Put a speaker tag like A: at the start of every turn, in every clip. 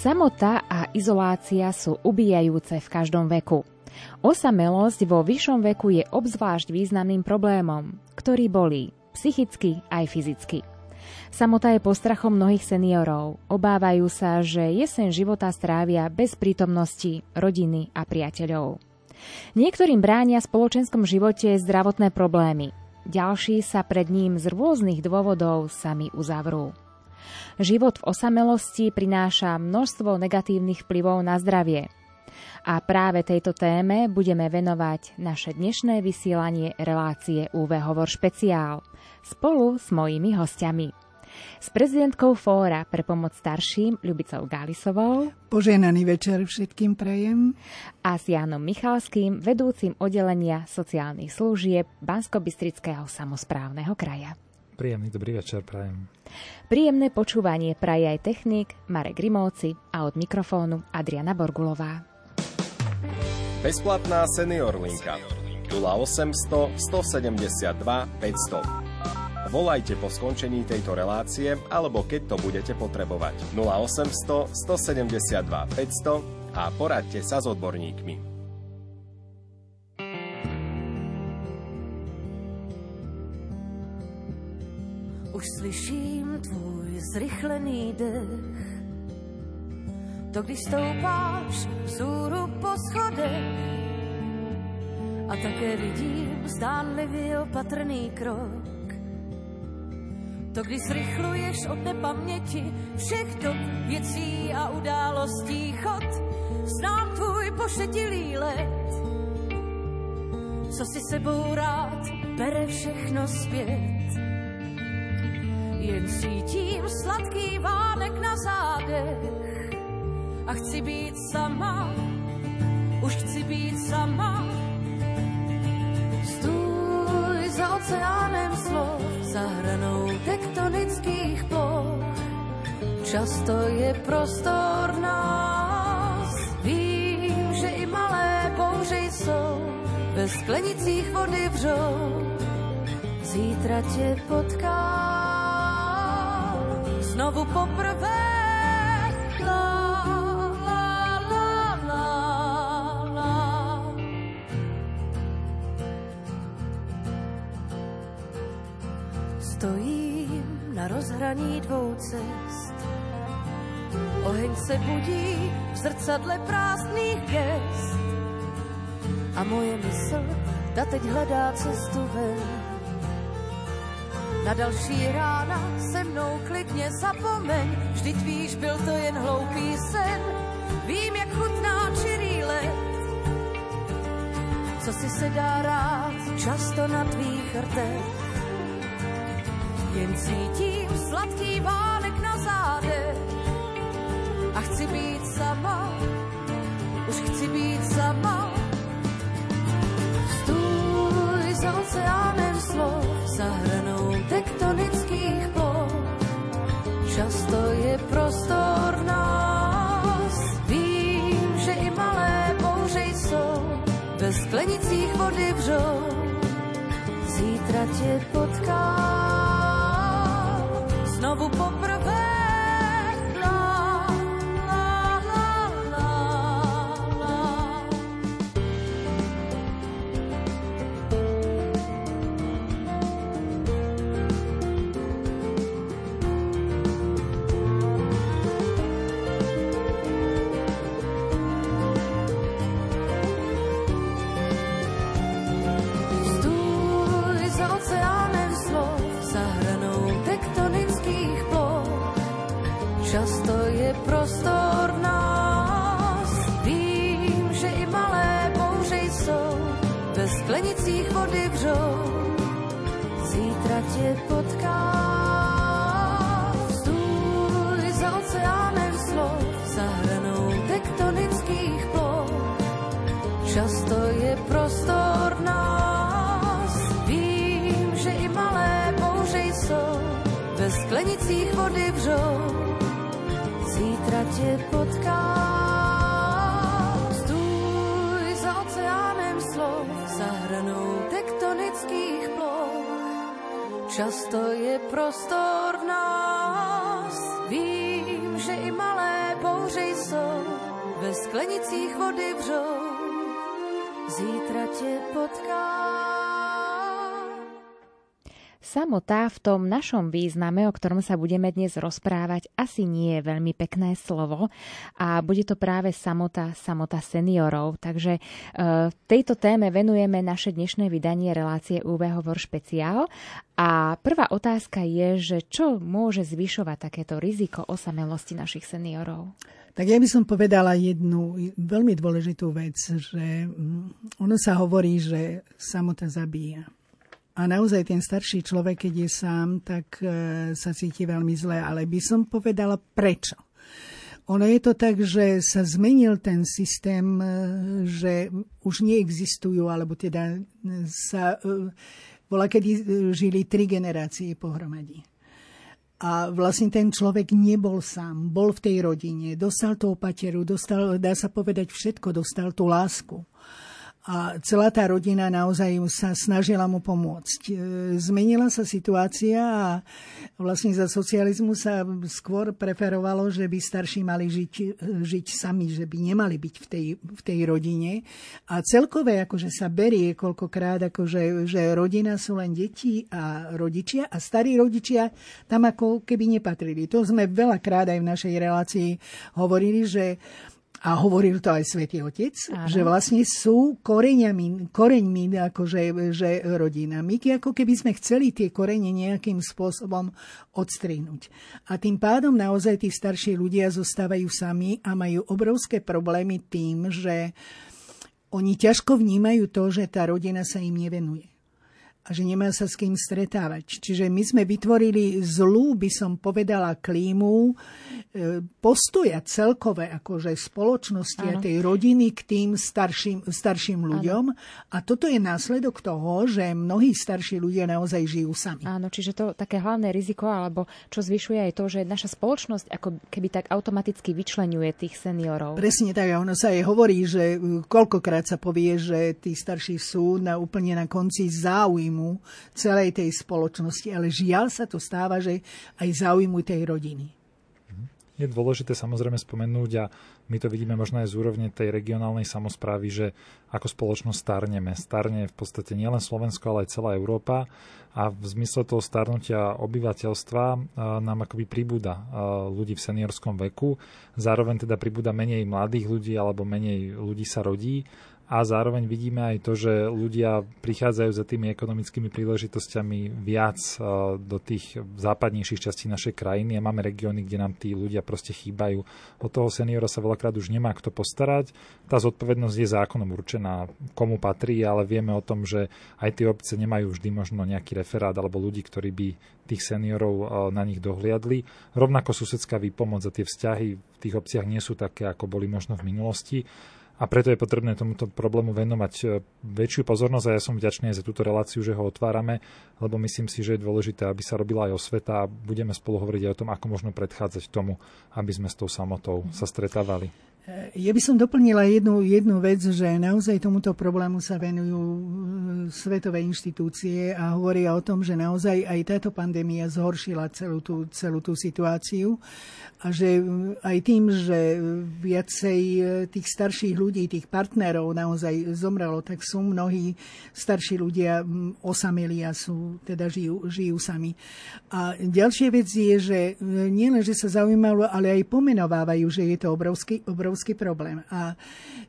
A: Samota a izolácia sú ubijajúce v každom veku. Osamelosť vo vyššom veku je obzvlášť významným problémom, ktorý bolí psychicky aj fyzicky. Samota je postrachom mnohých seniorov. Obávajú sa, že jesen života strávia bez prítomnosti rodiny a priateľov. Niektorým bránia v spoločenskom živote zdravotné problémy. Ďalší sa pred ním z rôznych dôvodov sami uzavrú. Život v osamelosti prináša množstvo negatívnych vplyvov na zdravie. A práve tejto téme budeme venovať naše dnešné vysielanie relácie UV Hovor špeciál spolu s mojimi hostiami. S prezidentkou Fóra pre pomoc starším Ľubicou Gálisovou.
B: Poženaný večer všetkým prejem.
A: A s Jánom Michalským, vedúcim oddelenia sociálnych služieb Bansko-Bistrického samozprávneho kraja.
C: Príjemný dobrý večer prajem.
A: Príjemné počúvanie praje aj technik Marek Grimovci a od mikrofónu Adriana Borgulová.
D: Bezplatná senior linka 0800 172 500. Volajte po skončení tejto relácie alebo keď to budete potrebovať 0800 172 500 a poradte sa s odborníkmi.
E: Už slyším tvůj zrychlený dech. To, když stoupáš vzhůru po schodech. A také vidím zdánlivý opatrný krok. To, když zrychluješ od nepaměti všech dob věcí a událostí chod, znám tvůj pošetilý let. Co si sebou rád bere všechno zpět jen cítím sladký vánek na zádech a chci být sama, už chci být sama. Stůj za oceánem slov, za hranou tektonických ploch. Často je prostor nás, vím, že i malé bouře jsou, bez sklenicích vody vřou. Zítra tě potkám znovu poprvé. La, la, la, la, la. Stojím na rozhraní dvou cest. Oheň se budí v zrcadle prázdných gest. A moje mysl, ta teď hledá cestu ven na další rána se mnou klidně zapomeň, vždyť víš, byl to jen hloupý sen. Vím, jak chutná čirý let, co si se dá rád často na tvých rtech. Jen cítím sladký vánek na zádech a chci být sama, už chci být sama. Stůj za oceánem sklenicích vody vřou. Zítra tě
F: ve sklenicích vody vřou, zítra tě potkám.
A: Samota v tom našom význame, o ktorom sa budeme dnes rozprávať, asi nie je veľmi pekné slovo a bude to práve samota, samota seniorov. Takže e, tejto téme venujeme naše dnešné vydanie relácie UV Hovor špeciál a prvá otázka je, že čo môže zvyšovať takéto riziko osamelosti našich seniorov?
B: Tak ja by som povedala jednu veľmi dôležitú vec, že mm, ono sa hovorí, že samota zabíja. A naozaj ten starší človek, keď je sám, tak e, sa cíti veľmi zle. Ale by som povedala prečo. Ono je to tak, že sa zmenil ten systém, e, že už neexistujú, alebo teda sa... Bola, e, kedy žili tri generácie pohromadí. A vlastne ten človek nebol sám, bol v tej rodine, dostal tú opateru, dostal, dá sa povedať všetko, dostal tú lásku a celá tá rodina naozaj sa snažila mu pomôcť. E, zmenila sa situácia a vlastne za socializmu sa skôr preferovalo, že by starší mali žiť, e, žiť sami, že by nemali byť v tej, v tej rodine. A celkové akože sa berie koľkokrát, akože, že rodina sú len deti a rodičia a starí rodičia tam ako keby nepatrili. To sme veľakrát aj v našej relácii hovorili, že a hovoril to aj svätý Otec, Áno. že vlastne sú koreňami, koreňmi akože, že rodina. My ako keby sme chceli tie korene nejakým spôsobom odstrihnúť. A tým pádom naozaj tí starší ľudia zostávajú sami a majú obrovské problémy tým, že oni ťažko vnímajú to, že tá rodina sa im nevenuje a že nemá sa s kým stretávať. Čiže my sme vytvorili zlú, by som povedala, klímu e, postoja celkové akože spoločnosti ano. a tej rodiny k tým starším, starším ľuďom. Ano. A toto je následok toho, že mnohí starší ľudia naozaj žijú sami.
A: Áno, čiže to také hlavné riziko, alebo čo zvyšuje aj to, že naša spoločnosť ako keby tak automaticky vyčlenuje tých seniorov.
B: Presne tak, a ono sa aj hovorí, že koľkokrát sa povie, že tí starší sú na, úplne na konci záujmu záujmu celej tej spoločnosti, ale žiaľ sa to stáva, že aj záujmu tej rodiny.
C: Je dôležité samozrejme spomenúť a my to vidíme možno aj z úrovne tej regionálnej samozprávy, že ako spoločnosť starneme. Starne v podstate nielen Slovensko, ale aj celá Európa a v zmysle toho starnutia obyvateľstva nám akoby pribúda ľudí v seniorskom veku. Zároveň teda pribúda menej mladých ľudí alebo menej ľudí sa rodí a zároveň vidíme aj to, že ľudia prichádzajú za tými ekonomickými príležitosťami viac e, do tých západnejších častí našej krajiny a máme regióny, kde nám tí ľudia proste chýbajú. Od toho seniora sa veľakrát už nemá kto postarať. Tá zodpovednosť je zákonom určená, komu patrí, ale vieme o tom, že aj tie obce nemajú vždy možno nejaký referát alebo ľudí, ktorí by tých seniorov e, na nich dohliadli. Rovnako susedská výpomoc a tie vzťahy v tých obciach nie sú také, ako boli možno v minulosti a preto je potrebné tomuto problému venovať e, väčšiu pozornosť a ja som vďačný aj za túto reláciu, že ho otvárame, lebo myslím si, že je dôležité, aby sa robila aj osveta a budeme spolu hovoriť aj o tom, ako možno predchádzať tomu, aby sme s tou samotou sa stretávali.
B: Ja by som doplnila jednu, jednu vec, že naozaj tomuto problému sa venujú e, svetové inštitúcie a hovoria o tom, že naozaj aj táto pandémia zhoršila celú tú, celú tú situáciu a že e, aj tým, že viacej e, tých starších ľudí, tých partnerov naozaj zomrelo, tak sú mnohí starší ľudia osameli a sú, teda žijú, žijú sami. A ďalšia vec je, že nielen, že sa zaujímalo, ale aj pomenovávajú, že je to obrovský, obrovský obrovský problém. A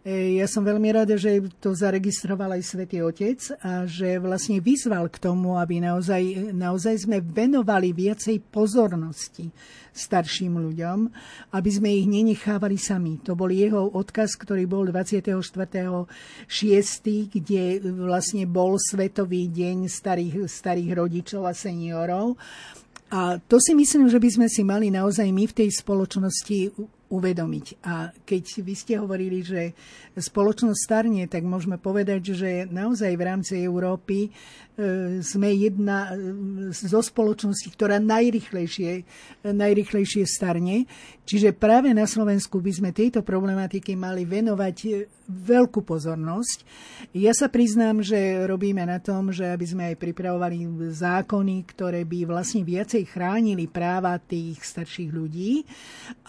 B: e, ja som veľmi rada, že to zaregistroval aj Svetý Otec a že vlastne vyzval k tomu, aby naozaj, naozaj sme venovali viacej pozornosti starším ľuďom, aby sme ich nenechávali sami. To bol jeho odkaz, ktorý bol 24.6., kde vlastne bol Svetový deň starých, starých rodičov a seniorov. A to si myslím, že by sme si mali naozaj my v tej spoločnosti uvedomiť. A keď vy ste hovorili, že spoločnosť starne, tak môžeme povedať, že naozaj v rámci Európy sme jedna e, zo spoločností, ktorá najrychlejšie, najrychlejšie starne. Čiže práve na Slovensku by sme tejto problematike mali venovať veľkú pozornosť. Ja sa priznám, že robíme na tom, že aby sme aj pripravovali zákony, ktoré by vlastne viacej chránili práva tých starších ľudí.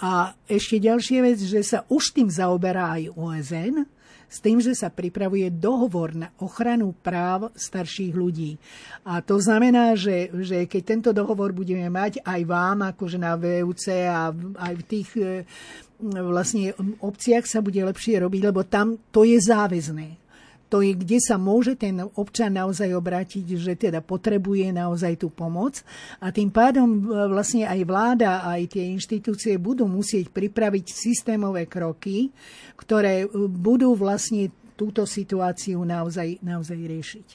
B: A ešte ďalšia vec, že sa už tým zaoberá aj OSN, s tým, že sa pripravuje dohovor na ochranu práv starších ľudí. A to znamená, že, že keď tento dohovor budeme mať aj vám, akože na VUC a aj v tých e, vlastne obciach sa bude lepšie robiť, lebo tam to je záväzné to je, kde sa môže ten občan naozaj obrátiť, že teda potrebuje naozaj tú pomoc. A tým pádom e, vlastne aj vláda, aj tie inštitúcie budú musieť pripraviť systémové kroky, ktoré e, budú vlastne túto situáciu naozaj, naozaj riešiť.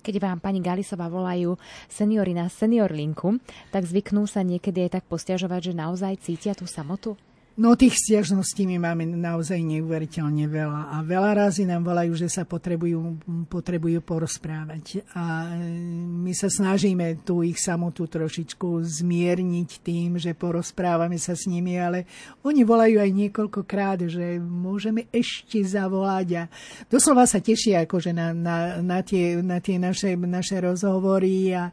A: Keď vám pani Galisová volajú seniory na senior linku, tak zvyknú sa niekedy aj tak postiažovať, že naozaj cítia tú samotu?
B: No tých stiažností my máme naozaj neuveriteľne veľa a veľa razy nám volajú, že sa potrebujú, potrebujú porozprávať. A e, my sa snažíme tú ich samotu trošičku zmierniť tým, že porozprávame sa s nimi, ale oni volajú aj niekoľkokrát, že môžeme ešte zavolať a doslova sa tešia akože na, na, na, tie, na tie naše, naše rozhovory a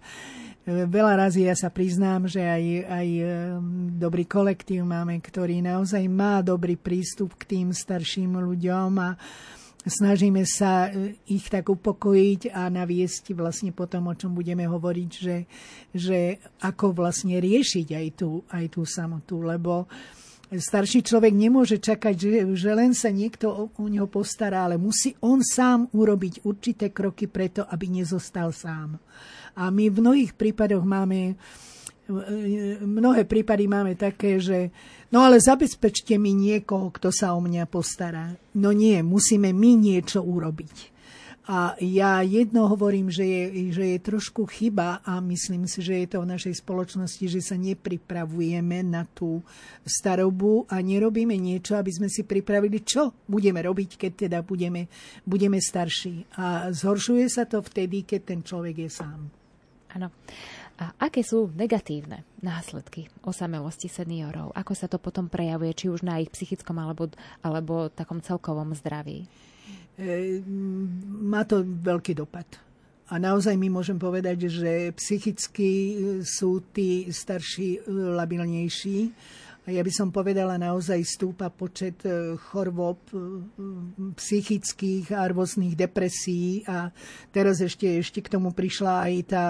B: Veľa razy ja sa priznám, že aj, aj um, dobrý kolektív máme, ktorý naozaj má dobrý prístup k tým starším ľuďom a snažíme sa uh, ich tak upokojiť a naviesť vlastne potom, o čom budeme hovoriť, že, že ako vlastne riešiť aj tú, aj tú samotu, lebo starší človek nemôže čakať, že, že len sa niekto o, o neho postará, ale musí on sám urobiť určité kroky preto, aby nezostal sám. A my v mnohých prípadoch máme, mnohé prípady máme také, že no ale zabezpečte mi niekoho, kto sa o mňa postará. No nie, musíme my niečo urobiť. A ja jedno hovorím, že je, že je trošku chyba a myslím si, že je to v našej spoločnosti, že sa nepripravujeme na tú starobu a nerobíme niečo, aby sme si pripravili, čo budeme robiť, keď teda budeme, budeme starší. A zhoršuje sa to vtedy, keď ten človek je sám.
A: Áno. A aké sú negatívne následky osamelosti seniorov? Ako sa to potom prejavuje, či už na ich psychickom alebo, alebo takom celkovom zdraví?
B: E, má to veľký dopad. A naozaj my môžem povedať, že psychicky sú tí starší labilnejší ja by som povedala, naozaj stúpa počet e, chorôb e, psychických a rôznych depresí a teraz ešte, ešte k tomu prišla aj tá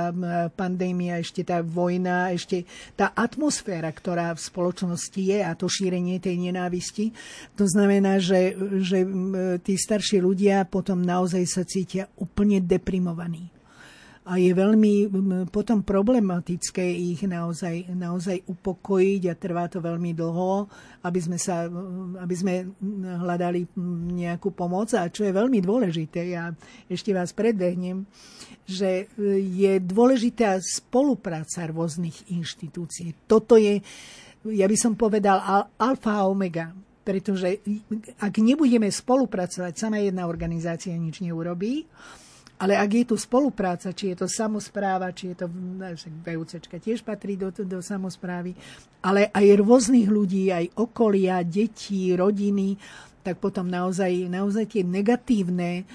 B: pandémia, ešte tá vojna, ešte tá atmosféra, ktorá v spoločnosti je a to šírenie tej nenávisti. To znamená, že, že tí starší ľudia potom naozaj sa cítia úplne deprimovaní a je veľmi potom problematické ich naozaj, naozaj upokojiť a trvá to veľmi dlho, aby sme, sa, aby sme hľadali nejakú pomoc. A čo je veľmi dôležité, ja ešte vás predbehnem, že je dôležitá spolupráca rôznych inštitúcií. Toto je, ja by som povedal, alfa a omega pretože ak nebudeme spolupracovať, sama jedna organizácia nič neurobí. Ale ak je tu spolupráca, či je to samozpráva, či je to, VUCčka tiež patrí do, do samozprávy, ale aj rôznych ľudí, aj okolia, detí, rodiny, tak potom naozaj, naozaj tie negatívne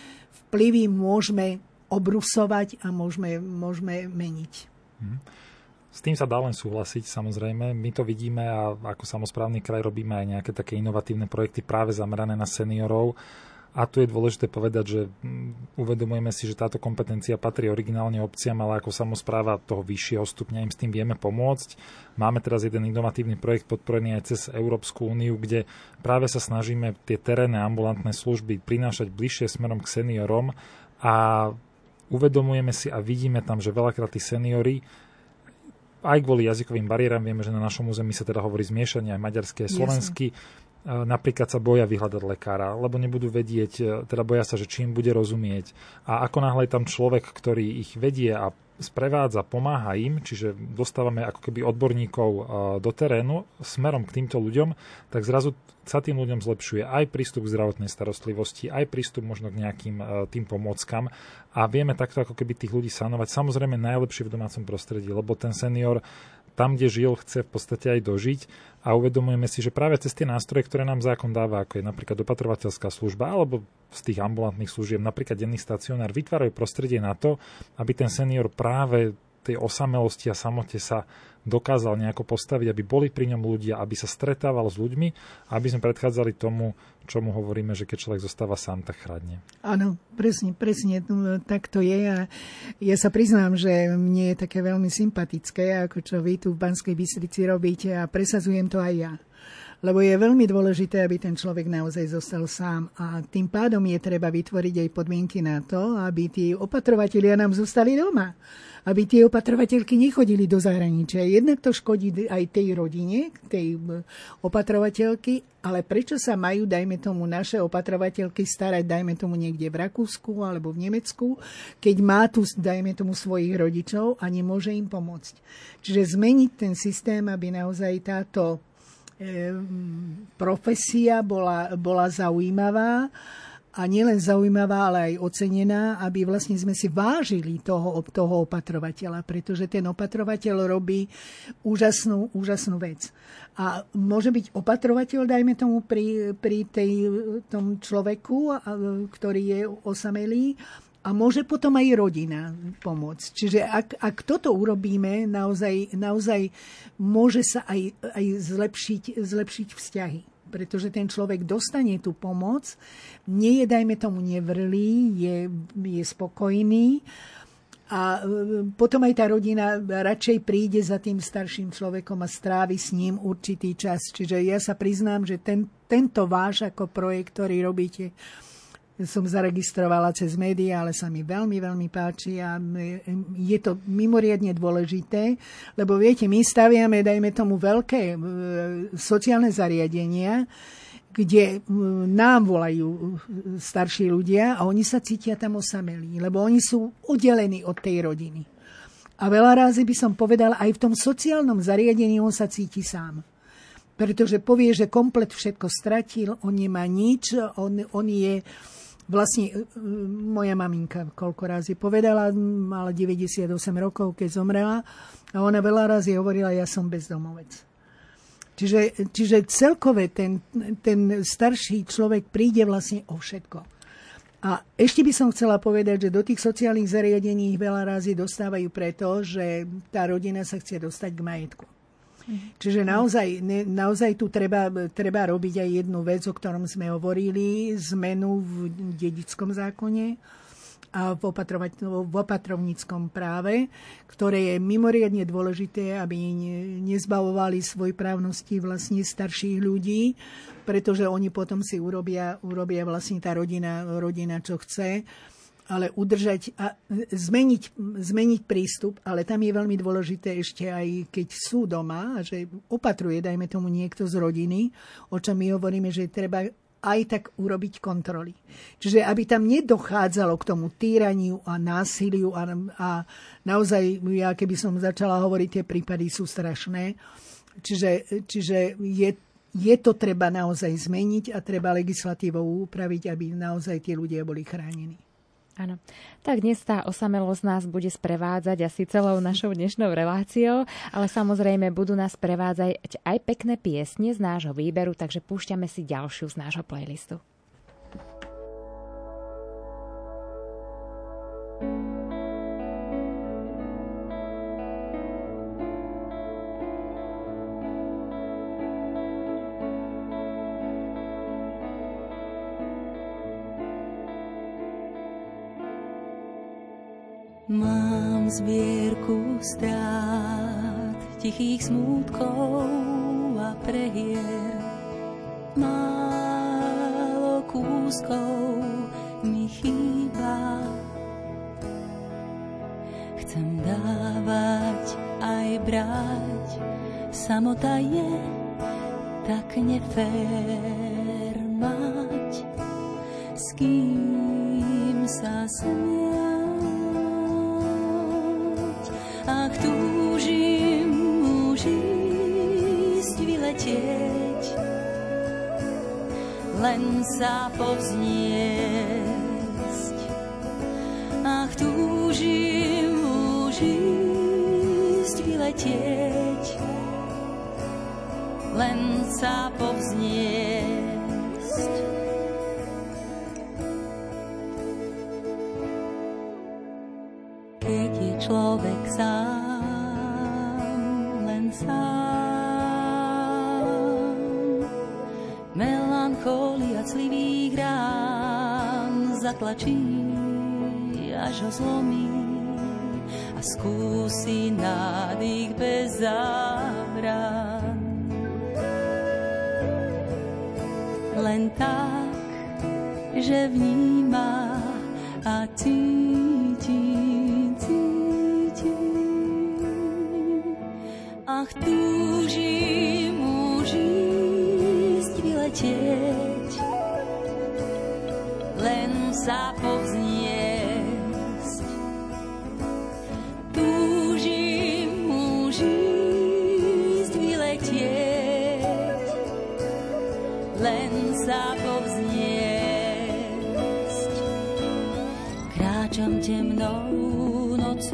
B: vplyvy môžeme obrusovať a môžeme, môžeme meniť. Mhm.
C: S tým sa dá len súhlasiť, samozrejme. My to vidíme a ako samozprávny kraj robíme aj nejaké také inovatívne projekty práve zamerané na seniorov a tu je dôležité povedať, že mm, uvedomujeme si, že táto kompetencia patrí originálne obciam, ale ako samozpráva toho vyššieho stupňa im s tým vieme pomôcť. Máme teraz jeden inovatívny projekt podporený aj cez Európsku úniu, kde práve sa snažíme tie terénne ambulantné služby prinášať bližšie smerom k seniorom. A uvedomujeme si a vidíme tam, že veľakrát tí seniory aj kvôli jazykovým bariéram, vieme, že na našom území sa teda hovorí zmiešanie aj maďarské a slovensky, napríklad sa boja vyhľadať lekára, lebo nebudú vedieť, e, teda boja sa, že čím bude rozumieť. A ako náhle je tam človek, ktorý ich vedie a sprevádza, pomáha im, čiže dostávame ako keby odborníkov e, do terénu smerom k týmto ľuďom, tak zrazu sa tým ľuďom zlepšuje aj prístup k zdravotnej starostlivosti, aj prístup možno k nejakým e, tým pomôckam a vieme takto ako keby tých ľudí sanovať. Samozrejme najlepšie v domácom prostredí, lebo ten senior tam, kde žil, chce v podstate aj dožiť. A uvedomujeme si, že práve cez tie nástroje, ktoré nám zákon dáva, ako je napríklad dopatrovateľská služba alebo z tých ambulantných služieb, napríklad denný stacionár, vytvárajú prostredie na to, aby ten senior práve tej osamelosti a samote sa dokázal nejako postaviť, aby boli pri ňom ľudia, aby sa stretával s ľuďmi, aby sme predchádzali tomu, čomu hovoríme, že keď človek zostáva sám, tak chradne.
B: Áno, presne, presne, no, tak to je a ja sa priznám, že mne je také veľmi sympatické, ako čo vy tu v Banskej Bystrici robíte a presazujem to aj ja lebo je veľmi dôležité, aby ten človek naozaj zostal sám a tým pádom je treba vytvoriť aj podmienky na to, aby tí opatrovatelia nám zostali doma aby tie opatrovateľky nechodili do zahraničia. Jednak to škodí aj tej rodine, tej opatrovateľky, ale prečo sa majú, dajme tomu, naše opatrovateľky starať, dajme tomu niekde v Rakúsku alebo v Nemecku, keď má tu, dajme tomu, svojich rodičov a nemôže im pomôcť. Čiže zmeniť ten systém, aby naozaj táto profesia bola, bola zaujímavá a nielen zaujímavá, ale aj ocenená, aby vlastne sme si vážili toho, toho opatrovateľa, pretože ten opatrovateľ robí úžasnú, úžasnú vec. A môže byť opatrovateľ, dajme tomu, pri, pri tej, tom človeku, ktorý je osamelý, a môže potom aj rodina pomôcť. Čiže ak, ak toto urobíme, naozaj, naozaj môže sa aj, aj zlepšiť, zlepšiť vzťahy. Pretože ten človek dostane tú pomoc, nie je, dajme tomu, nevrlý, je, je spokojný a e, potom aj tá rodina radšej príde za tým starším človekom a strávi s ním určitý čas. Čiže ja sa priznám, že ten, tento váš ako projekt, ktorý robíte, som zaregistrovala cez médiá, ale sa mi veľmi, veľmi páči a je to mimoriadne dôležité, lebo viete, my staviame, dajme tomu, veľké sociálne zariadenia, kde nám volajú starší ľudia a oni sa cítia tam osamelí, lebo oni sú oddelení od tej rodiny. A veľa rázy by som povedala, aj v tom sociálnom zariadení on sa cíti sám. Pretože povie, že komplet všetko stratil, on nemá nič, on, on je Vlastne e, e, moja maminka koľko razy povedala, mala 98 rokov, keď zomrela a ona veľa razy hovorila, ja som bezdomovec. Čiže, čiže celkové ten, ten starší človek príde vlastne o všetko. A ešte by som chcela povedať, že do tých sociálnych zariadení ich veľa razy dostávajú preto, že tá rodina sa chce dostať k majetku. Čiže naozaj, naozaj tu treba, treba robiť aj jednu vec, o ktorom sme hovorili, zmenu v dedickom zákone a v, v opatrovníckom práve, ktoré je mimoriadne dôležité, aby nezbavovali svoj právnosti vlastne starších ľudí, pretože oni potom si urobia, urobia vlastne tá rodina, rodina čo chce ale udržať a zmeniť, zmeniť prístup, ale tam je veľmi dôležité ešte aj keď sú doma, že opatruje, dajme tomu niekto z rodiny, o čom my hovoríme, že treba aj tak urobiť kontroly. Čiže aby tam nedochádzalo k tomu týraniu a násiliu a, a naozaj, ja keby som začala hovoriť, tie prípady sú strašné. Čiže, čiže je, je to treba naozaj zmeniť a treba legislatívou upraviť, aby naozaj tí ľudia boli chránení.
A: Áno. Tak dnes tá osamelosť nás bude sprevádzať asi celou našou dnešnou reláciou, ale samozrejme budú nás prevádzať aj pekné piesne z nášho výberu, takže púšťame si ďalšiu z nášho playlistu.
E: Mám zbierku strát, tichých smútkov a prehier. Málo kúskov mi chýba. Chcem dávať aj brať, samota je tak nefér mať. S kým sa smie ak túžim už ísť, len sa povzniesť. Ach, túžim už ísť, vyletieť, len sa povzniesť. Zatlačí, až ho zlomí a skúsi nádych bez zábran.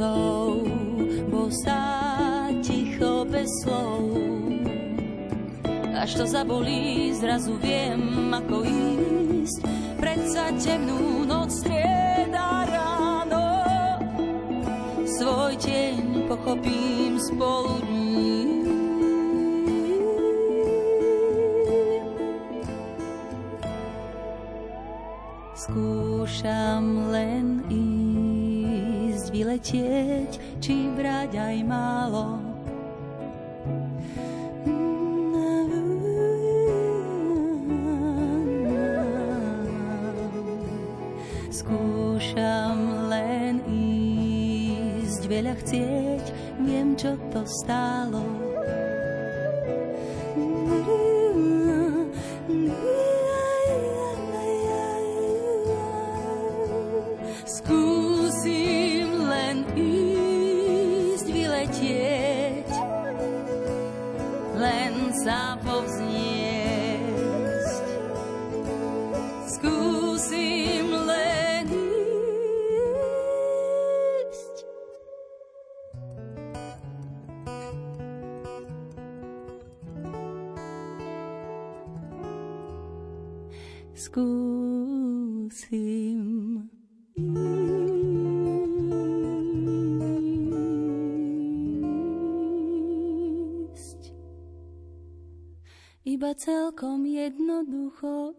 E: Nocou, bosá ticho bez slov. Až to zabolí, zrazu viem, ako ísť. Predsa temnú noc strieda ráno. Svoj tieň pochopím spolu dní. Skúšam len ísť, vyletieť, či brať aj málo veľa chcieť, viem, čo to stálo. Celkom jednoducho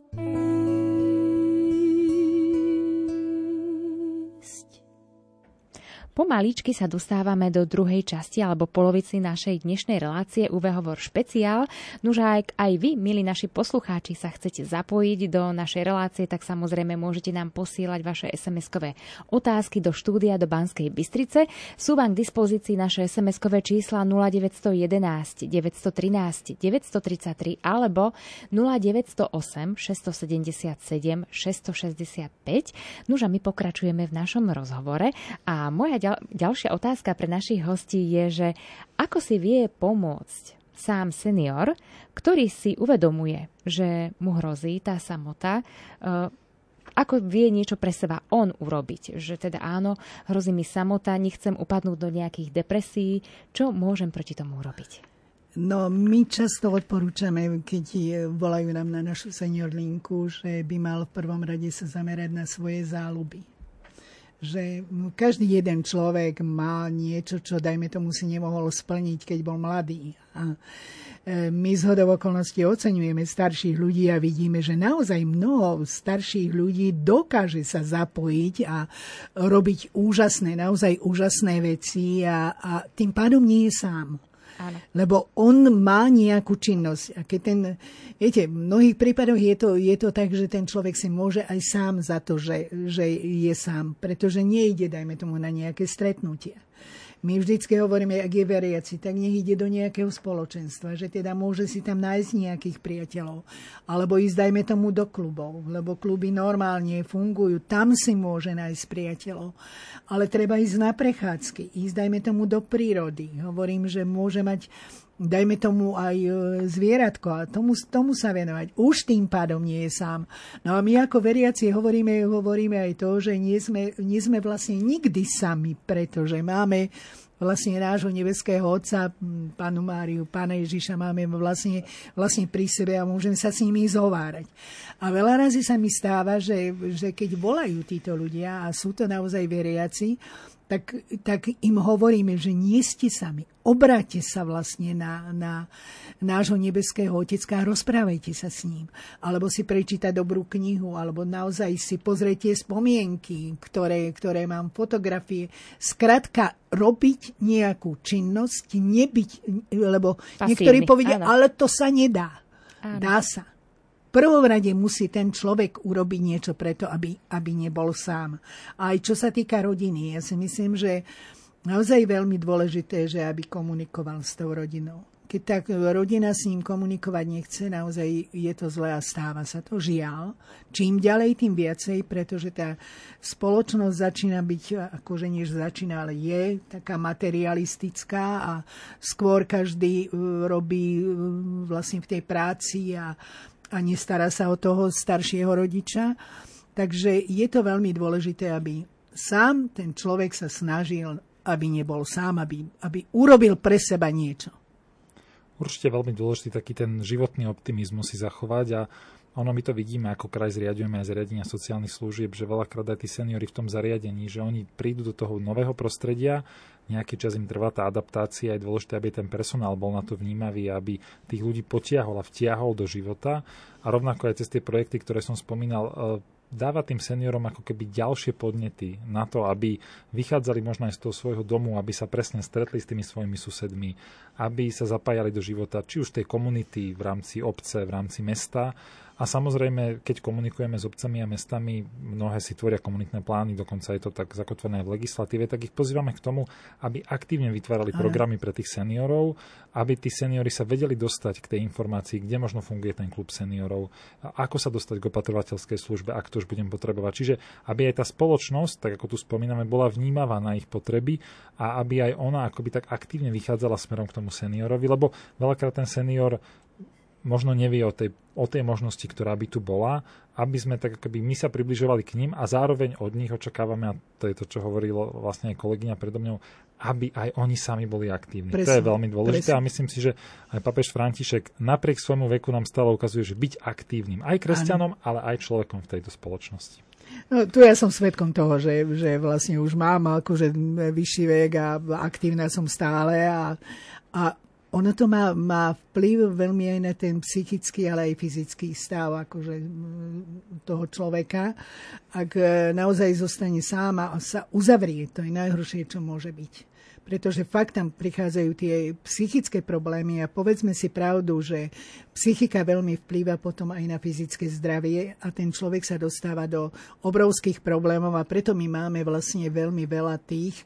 A: Pomaličky sa dostávame do druhej časti alebo polovici našej dnešnej relácie UV Hovor špeciál. Nuž ak aj vy, milí naši poslucháči, sa chcete zapojiť do našej relácie, tak samozrejme môžete nám posielať vaše SMS-kové otázky do štúdia do Banskej Bystrice. Sú vám k dispozícii naše SMS-kové čísla 0911 913 933 alebo 0908 677 665. Nuž my pokračujeme v našom rozhovore a moja ďal, ďalšia otázka pre našich hostí je, že ako si vie pomôcť sám senior, ktorý si uvedomuje, že mu hrozí tá samota, uh, ako vie niečo pre seba on urobiť. Že teda áno, hrozí mi samota, nechcem upadnúť do nejakých depresí. Čo môžem proti tomu urobiť?
B: No, my často odporúčame, keď volajú nám na našu senior linku, že by mal v prvom rade sa zamerať na svoje záľuby že každý jeden človek má niečo, čo dajme tomu si nemohol splniť, keď bol mladý. A e, my z hodov okolností oceňujeme starších ľudí a vidíme, že naozaj mnoho starších ľudí dokáže sa zapojiť a robiť úžasné, naozaj úžasné veci a, a tým pádom nie je sám. Áno. Lebo on má nejakú činnosť. A keď ten, viete, v mnohých prípadoch je to, je to tak, že ten človek si môže aj sám za to, že, že je sám, pretože nejde, dajme tomu, na nejaké stretnutia. My vždycky hovoríme, ak je veriaci, tak nech ide do nejakého spoločenstva, že teda môže si tam nájsť nejakých priateľov. Alebo ísť, dajme tomu, do klubov, lebo kluby normálne fungujú, tam si môže nájsť priateľov. Ale treba ísť na prechádzky, ísť, dajme tomu, do prírody. Hovorím, že môže mať dajme tomu aj e, zvieratko a tomu, tomu sa venovať. Už tým pádom nie je sám. No a my ako veriaci hovoríme, hovoríme aj to, že nie sme, nie sme vlastne nikdy sami, pretože máme vlastne nášho nebeského Otca, Pánu Máriu, Pána Ježiša máme vlastne, vlastne pri sebe a môžeme sa s nimi zhovárať. A veľa razy sa mi stáva, že, že keď volajú títo ľudia a sú to naozaj veriaci, tak, tak im hovoríme, že nie ste sami. Obráte sa vlastne na, na nášho nebeského otecka a rozprávajte sa s ním. Alebo si prečítať dobrú knihu, alebo naozaj si pozrite spomienky, ktoré, ktoré mám, fotografie. Skrátka, robiť nejakú činnosť, nebyť, lebo Pasívny, niektorí povedia, áno. ale to sa nedá. Áno. Dá sa prvom rade musí ten človek urobiť niečo preto, aby, aby nebol sám. A aj čo sa týka rodiny, ja si myslím, že naozaj veľmi dôležité, že aby komunikoval s tou rodinou. Keď tak rodina s ním komunikovať nechce, naozaj je to zlé a stáva sa to. Žiaľ, čím ďalej, tým viacej, pretože tá spoločnosť začína byť, akože než začína, ale je taká materialistická a skôr každý e, robí e, vlastne v tej práci a a nestará sa o toho staršieho rodiča. Takže je to veľmi dôležité, aby sám ten človek sa snažil, aby nebol sám, aby, aby urobil pre seba niečo.
C: Určite veľmi dôležitý taký ten životný optimizmus si zachovať a ono my to vidíme, ako kraj zriadujeme aj zriadenia sociálnych služieb, že veľakrát aj tí seniori v tom zariadení, že oni prídu do toho nového prostredia, nejaký čas im trvá tá adaptácia, je dôležité, aby ten personál bol na to vnímavý, aby tých ľudí potiahol a vtiahol do života. A rovnako aj cez tie projekty, ktoré som spomínal, e, dáva tým seniorom ako keby ďalšie podnety na to, aby vychádzali možno aj z toho svojho domu, aby sa presne stretli s tými svojimi susedmi, aby sa zapájali do života, či už tej komunity v rámci obce, v rámci mesta, a samozrejme, keď komunikujeme s obcami a mestami, mnohé si tvoria komunitné plány, dokonca je to tak zakotvené v legislatíve, tak ich pozývame k tomu, aby aktívne vytvárali programy pre tých seniorov, aby tí seniori sa vedeli dostať k tej informácii, kde možno funguje ten klub seniorov, ako sa dostať k opatrovateľskej službe, ak to už budem potrebovať. Čiže aby aj tá spoločnosť, tak ako tu spomíname, bola vnímavá na ich potreby a aby aj ona akoby tak aktívne vychádzala smerom k tomu seniorovi, lebo veľakrát ten senior možno nevie o tej, o tej možnosti, ktorá by tu bola, aby sme tak akoby my sa približovali k ním a zároveň od nich očakávame, a to je to, čo hovorilo vlastne aj kolegyňa predo mňou, aby aj oni sami boli aktívni. Presne, to je veľmi dôležité presne. a myslím si, že aj papež František napriek svojmu veku nám stále ukazuje, že byť aktívnym aj kresťanom, ano. ale aj človekom v tejto spoločnosti.
B: No, tu ja som svetkom toho, že, že vlastne už mám akože vyšší vek a aktívna som stále a, a ono to má, má vplyv veľmi aj na ten psychický, ale aj fyzický stav akože, toho človeka. Ak e, naozaj zostane sám a sa uzavrie, to je najhoršie, čo môže byť pretože fakt tam prichádzajú tie psychické problémy a povedzme si pravdu, že psychika veľmi vplýva potom aj na fyzické zdravie a ten človek sa dostáva do obrovských problémov a preto my máme vlastne veľmi veľa tých,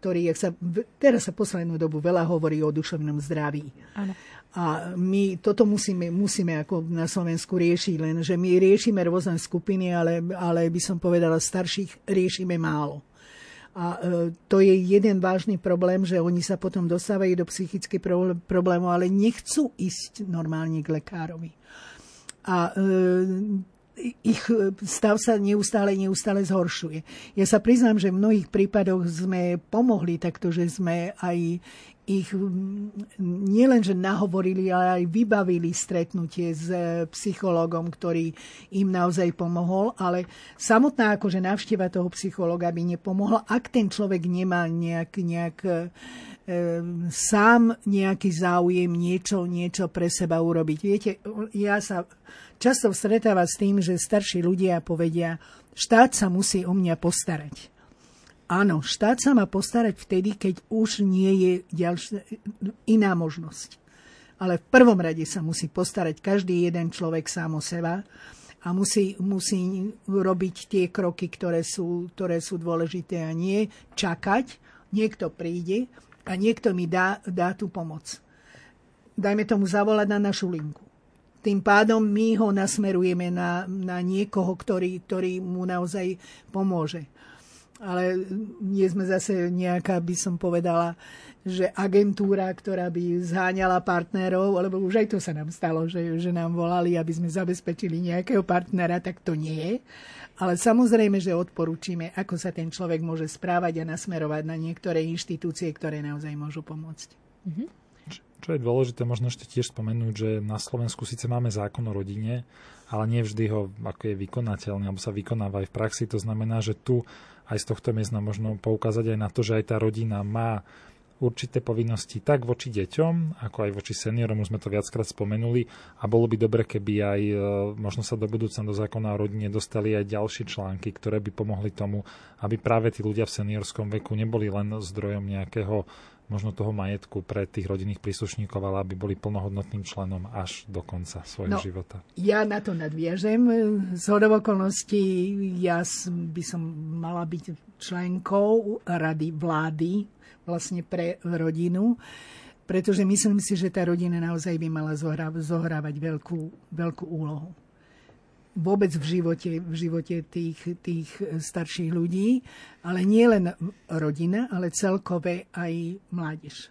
B: ktorý, sa, teraz sa poslednú dobu veľa hovorí o duševnom zdraví. Ano. A my toto musíme, musíme ako na Slovensku riešiť, len že my riešime rôzne skupiny, ale, ale by som povedala, starších riešime málo. A e, to je jeden vážny problém, že oni sa potom dostávajú do psychických problémov, ale nechcú ísť normálne k lekárovi. A e, ich e, stav sa neustále, neustále zhoršuje. Ja sa priznám, že v mnohých prípadoch sme pomohli takto, že sme aj ich nielenže nahovorili, ale aj vybavili stretnutie s e, psychológom, ktorý im naozaj pomohol, ale samotná akože návšteva toho psychologa by nepomohla, ak ten človek nemá nejak, nejak e, sám nejaký záujem niečo, niečo pre seba urobiť. Viete, ja sa často stretáva s tým, že starší ľudia povedia, štát sa musí o mňa postarať. Áno, štát sa má postarať vtedy, keď už nie je ďalšia, iná možnosť. Ale v prvom rade sa musí postarať každý jeden človek sám o seba a musí, musí robiť tie kroky, ktoré sú, ktoré sú dôležité a nie čakať, niekto príde a niekto mi dá, dá tú pomoc. Dajme tomu zavolať na našu linku. Tým pádom my ho nasmerujeme na, na niekoho, ktorý, ktorý mu naozaj pomôže. Ale nie sme zase nejaká, by som povedala, že agentúra, ktorá by zháňala partnerov, lebo už aj to sa nám stalo, že, že nám volali, aby sme zabezpečili nejakého partnera, tak to nie je. Ale samozrejme, že odporúčime, ako sa ten človek môže správať a nasmerovať na niektoré inštitúcie, ktoré naozaj môžu pomôcť.
C: Mm-hmm. Čo je dôležité možno ešte tiež spomenúť, že na Slovensku síce máme zákon o rodine, ale nie vždy ho ako je vykonateľný, alebo sa vykonáva aj v praxi. To znamená, že tu aj z tohto miesta možno poukázať aj na to, že aj tá rodina má určité povinnosti tak voči deťom, ako aj voči seniorom, už sme to viackrát spomenuli a bolo by dobre, keby aj e, možno sa do budúcna do zákona o rodine dostali aj ďalšie články, ktoré by pomohli tomu, aby práve tí ľudia v seniorskom veku neboli len zdrojom nejakého možno toho majetku pre tých rodinných príslušníkov, ale aby boli plnohodnotným členom až do konca svojho no, života.
B: Ja na to nadviažem. Z okolností ja by som mala byť členkou rady vlády vlastne pre rodinu, pretože myslím si, že tá rodina naozaj by mala zohrávať veľkú, veľkú úlohu vôbec v živote, v živote tých, tých starších ľudí, ale nie len rodina, ale celkové aj mládež.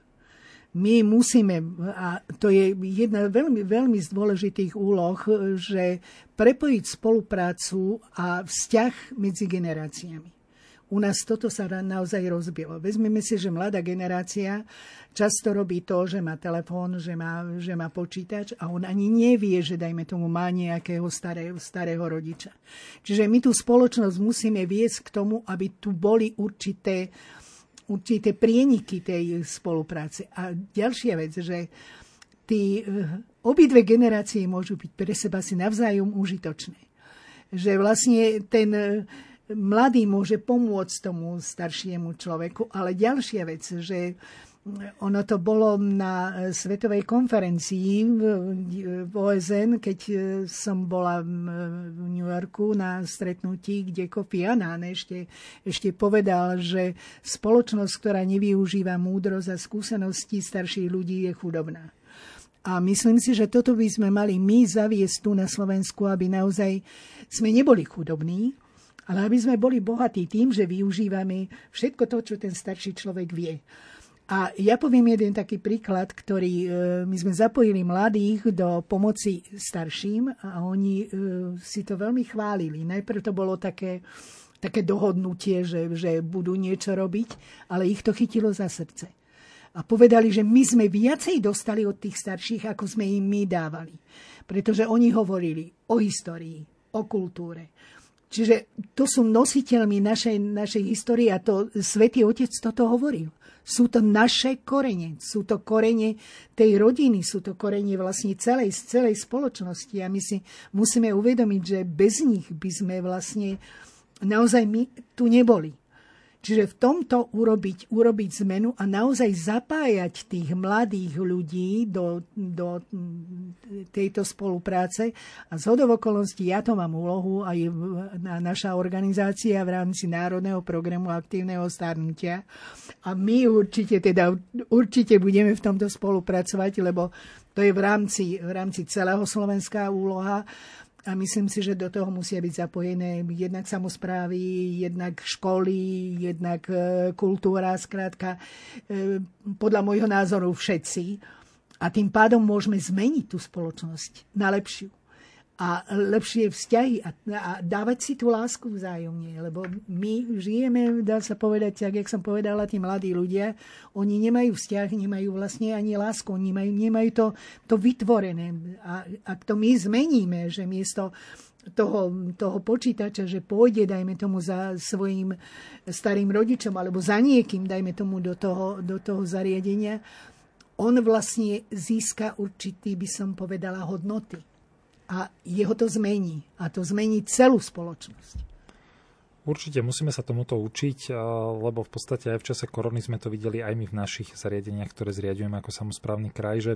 B: My musíme, a to je jedna veľmi, veľmi z dôležitých úloh, že prepojiť spoluprácu a vzťah medzi generáciami u nás toto sa naozaj rozbilo. Vezmeme si, že mladá generácia často robí to, že má telefón, že má, že má počítač a on ani nevie, že dajme tomu má nejakého starého, starého rodiča. Čiže my tú spoločnosť musíme viesť k tomu, aby tu boli určité, určité prieniky tej spolupráce. A ďalšia vec, že tí, eh, obidve generácie môžu byť pre seba si navzájom užitočné. Že vlastne ten mladý môže pomôcť tomu staršiemu človeku, ale ďalšia vec, že ono to bolo na svetovej konferencii v OSN, keď som bola v New Yorku na stretnutí, kde Kofi Annan ešte, ešte povedal, že spoločnosť, ktorá nevyužíva múdrosť a skúsenosti starších ľudí, je chudobná. A myslím si, že toto by sme mali my zaviesť tu na Slovensku, aby naozaj sme neboli chudobní, ale aby sme boli bohatí tým, že využívame všetko to, čo ten starší človek vie. A ja poviem jeden taký príklad, ktorý e, my sme zapojili mladých do pomoci starším a oni e, si to veľmi chválili. Najprv to bolo také, také dohodnutie, že, že budú niečo robiť, ale ich to chytilo za srdce. A povedali, že my sme viacej dostali od tých starších, ako sme im my dávali. Pretože oni hovorili o histórii, o kultúre, Čiže to sú nositeľmi našej, našej histórie a to Svetý Otec toto hovoril. Sú to naše korene, sú to korene tej rodiny, sú to korene vlastne celej, celej spoločnosti a my si musíme uvedomiť, že bez nich by sme vlastne naozaj my tu neboli. Čiže v tomto urobiť, urobiť zmenu a naozaj zapájať tých mladých ľudí do, do tejto spolupráce. A z okolností ja to mám úlohu aj na naša organizácia v rámci Národného programu aktívneho starnutia. A my určite, teda, určite budeme v tomto spolupracovať, lebo to je v rámci, v rámci celého Slovenská úloha a myslím si, že do toho musia byť zapojené jednak samozprávy, jednak školy, jednak e, kultúra, skrátka, e, podľa môjho názoru všetci. A tým pádom môžeme zmeniť tú spoločnosť na lepšiu a lepšie vzťahy a, a dávať si tú lásku vzájomne. Lebo my žijeme, dá sa povedať, tak jak som povedala, tí mladí ľudia, oni nemajú vzťah, nemajú vlastne ani lásku, oni nemajú, to, to vytvorené. A ak to my zmeníme, že miesto toho, toho počítača, že pôjde, dajme tomu, za svojim starým rodičom alebo za niekým, dajme tomu, do toho, do toho zariadenia, on vlastne získa určitý, by som povedala, hodnoty a jeho to zmení. A to zmení celú spoločnosť.
C: Určite musíme sa tomuto učiť, lebo v podstate aj v čase korony sme to videli aj my v našich zariadeniach, ktoré zriadujeme ako samozprávny kraj, že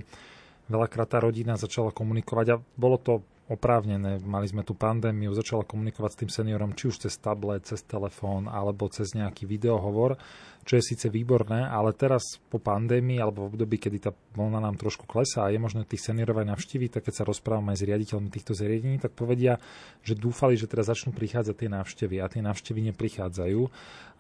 C: veľakrát tá rodina začala komunikovať a bolo to oprávnené. Mali sme tu pandémiu, začala komunikovať s tým seniorom či už cez tablet, cez telefón alebo cez nejaký videohovor čo je síce výborné, ale teraz po pandémii alebo v období, kedy tá vlna nám trošku klesá a je možné tých seniorov aj navštíviť, tak keď sa rozprávam aj s riaditeľmi týchto zariadení, tak povedia, že dúfali, že teraz začnú prichádzať tie návštevy a tie návštevy neprichádzajú.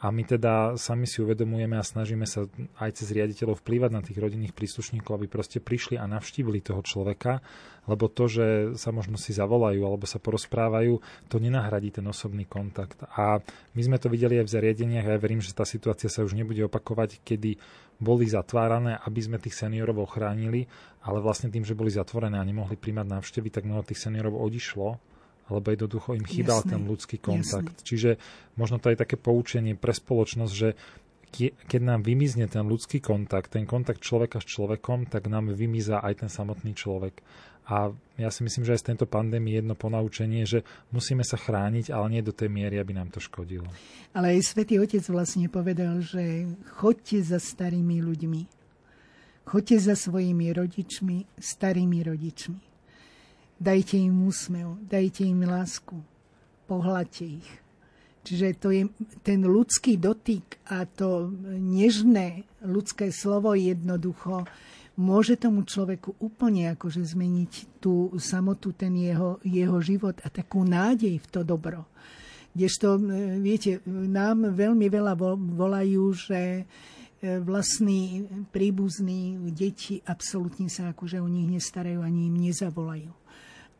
C: A my teda sami si uvedomujeme a snažíme sa aj cez riaditeľov vplývať na tých rodinných príslušníkov, aby proste prišli a navštívili toho človeka, lebo to, že sa možno si zavolajú alebo sa porozprávajú, to nenahradí ten osobný kontakt. A my sme to videli aj v zariadeniach a ja verím, že tá situácia sa už už nebude opakovať, kedy boli zatvárané, aby sme tých seniorov ochránili, ale vlastne tým, že boli zatvorené a nemohli príjmať návštevy, tak mnoho tých seniorov odišlo alebo jednoducho im chýbal ten ľudský kontakt. Jasný. Čiže možno to je také poučenie pre spoločnosť, že keď nám vymizne ten ľudský kontakt, ten kontakt človeka s človekom, tak nám vymizá aj ten samotný človek. A ja si myslím, že aj z tejto pandémie jedno ponaučenie, že musíme sa chrániť, ale nie do tej miery, aby nám to škodilo.
B: Ale aj Svetý Otec vlastne povedal, že chodte za starými ľuďmi. Chodte za svojimi rodičmi, starými rodičmi. Dajte im úsmev, dajte im lásku, pohľadte ich. Čiže to je ten ľudský dotyk a to nežné ľudské slovo jednoducho môže tomu človeku úplne akože zmeniť tú samotu, ten jeho, jeho život a takú nádej v to dobro. Kdežto, viete, nám veľmi veľa volajú, že e, vlastní príbuzní deti absolútne sa akože o nich nestarajú ani im nezavolajú.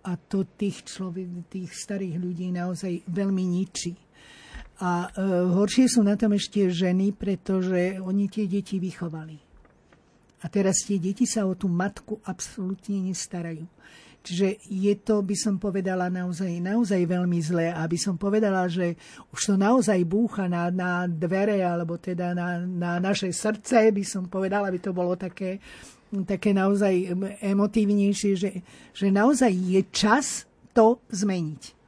B: A to tých, človek, tých starých ľudí naozaj veľmi ničí. A e, horšie sú na tom ešte ženy, pretože oni tie deti vychovali. A teraz tie deti sa o tú matku absolútne nestarajú. Čiže je to, by som povedala, naozaj, naozaj veľmi zlé. A by som povedala, že už to naozaj búcha na, na dvere, alebo teda na, na naše srdce, by som povedala, aby to bolo také, také naozaj emotívnejšie, že, že naozaj je čas to zmeniť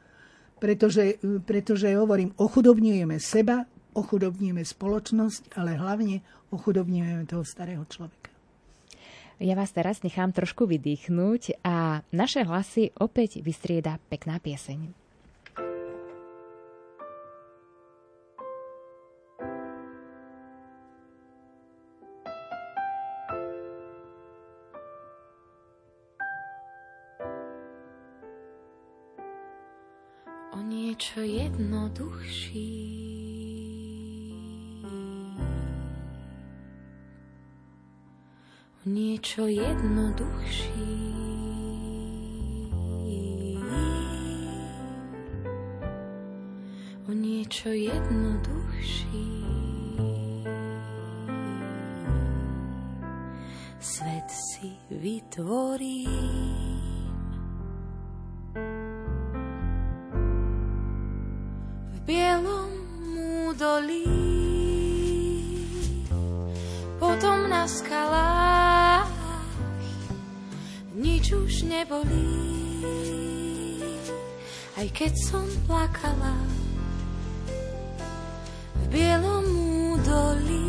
B: pretože, pretože hovorím, ochudobňujeme seba, ochudobňujeme spoločnosť, ale hlavne ochudobňujeme toho starého človeka.
A: Ja vás teraz nechám trošku vydýchnuť a naše hlasy opäť vystrieda pekná pieseň.
G: niečo jednoduchší. Niečo jednoduchší. O niečo jednoduchší. Svet si vytvorí. Nebolí. Aj keď som plakala v bielom údolí,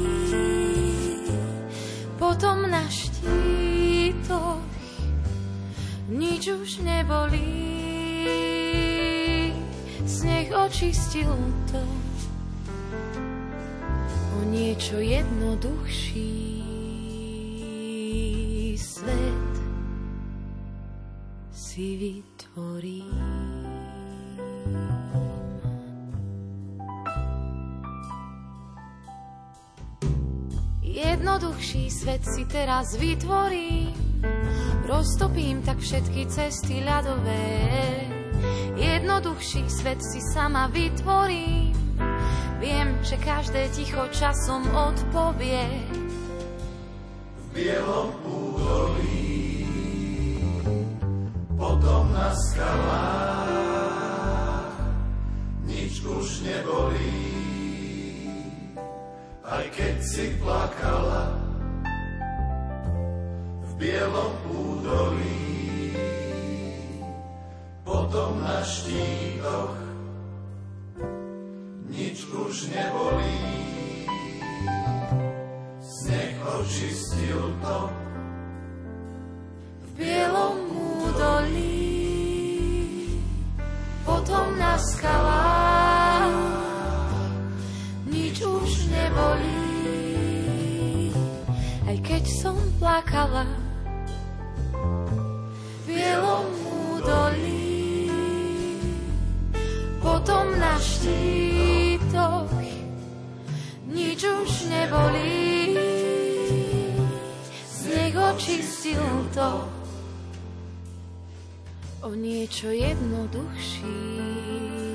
G: potom na štítoch nič už nebolí sneh očistil to o niečo jednoduchší svet si vytvorí. Jednoduchší svet si teraz vytvorí, roztopím tak všetky cesty ľadové Jednoduchší svet si sama vytvorím. Viem, že každé ticho časom odpovie.
H: V bielom potom na skalách, nič už nebolí. Aj keď si plakala v bielom údolí, potom na štítoch nič už nebolí. Sneh očistil to
G: plakala. V bielom údolí, potom na štítoch nič už nebolí. Sneh očistil to. O niečo jednoduchší